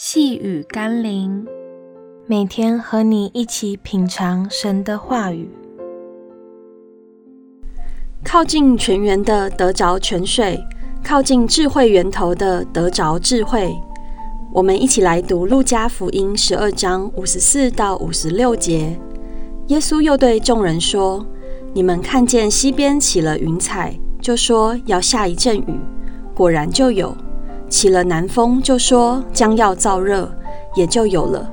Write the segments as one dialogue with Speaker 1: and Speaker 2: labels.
Speaker 1: 细雨甘霖，每天和你一起品尝神的话语，
Speaker 2: 靠近泉源的得着泉水，靠近智慧源头的得着智慧。我们一起来读路加福音十二章五十四到五十六节。耶稣又对众人说：“你们看见西边起了云彩，就说要下一阵雨，果然就有。”起了南风，就说将要燥热，也就有了。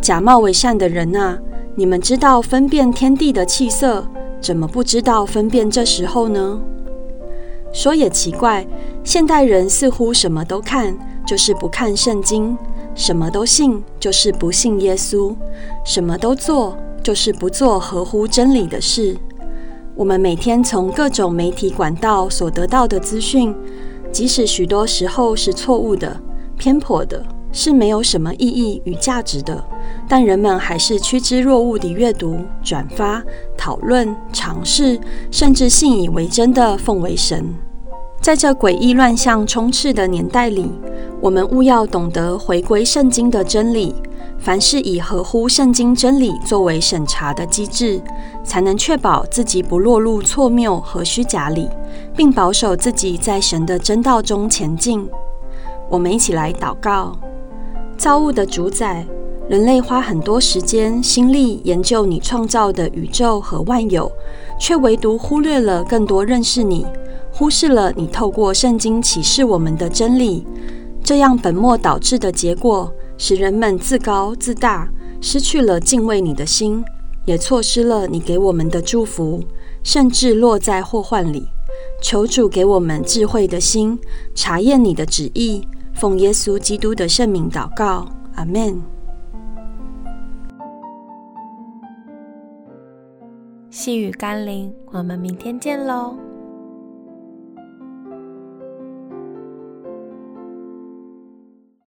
Speaker 2: 假冒为善的人啊，你们知道分辨天地的气色，怎么不知道分辨这时候呢？说也奇怪，现代人似乎什么都看，就是不看圣经；什么都信，就是不信耶稣；什么都做，就是不做合乎真理的事。我们每天从各种媒体管道所得到的资讯。即使许多时候是错误的、偏颇的，是没有什么意义与价值的，但人们还是趋之若鹜地阅读、转发、讨论、尝试，甚至信以为真的奉为神。在这诡异乱象充斥的年代里，我们务要懂得回归圣经的真理。凡事以合乎圣经真理作为审查的机制，才能确保自己不落入错谬和虚假里，并保守自己在神的真道中前进。我们一起来祷告：造物的主宰，人类花很多时间心力研究你创造的宇宙和万有，却唯独忽略了更多认识你，忽视了你透过圣经启示我们的真理。这样本末倒置的结果，使人们自高自大，失去了敬畏你的心，也错失了你给我们的祝福，甚至落在祸患里。求主给我们智慧的心，查验你的旨意。奉耶稣基督的圣名祷告，阿门。
Speaker 1: 细雨甘霖，我们明天见喽。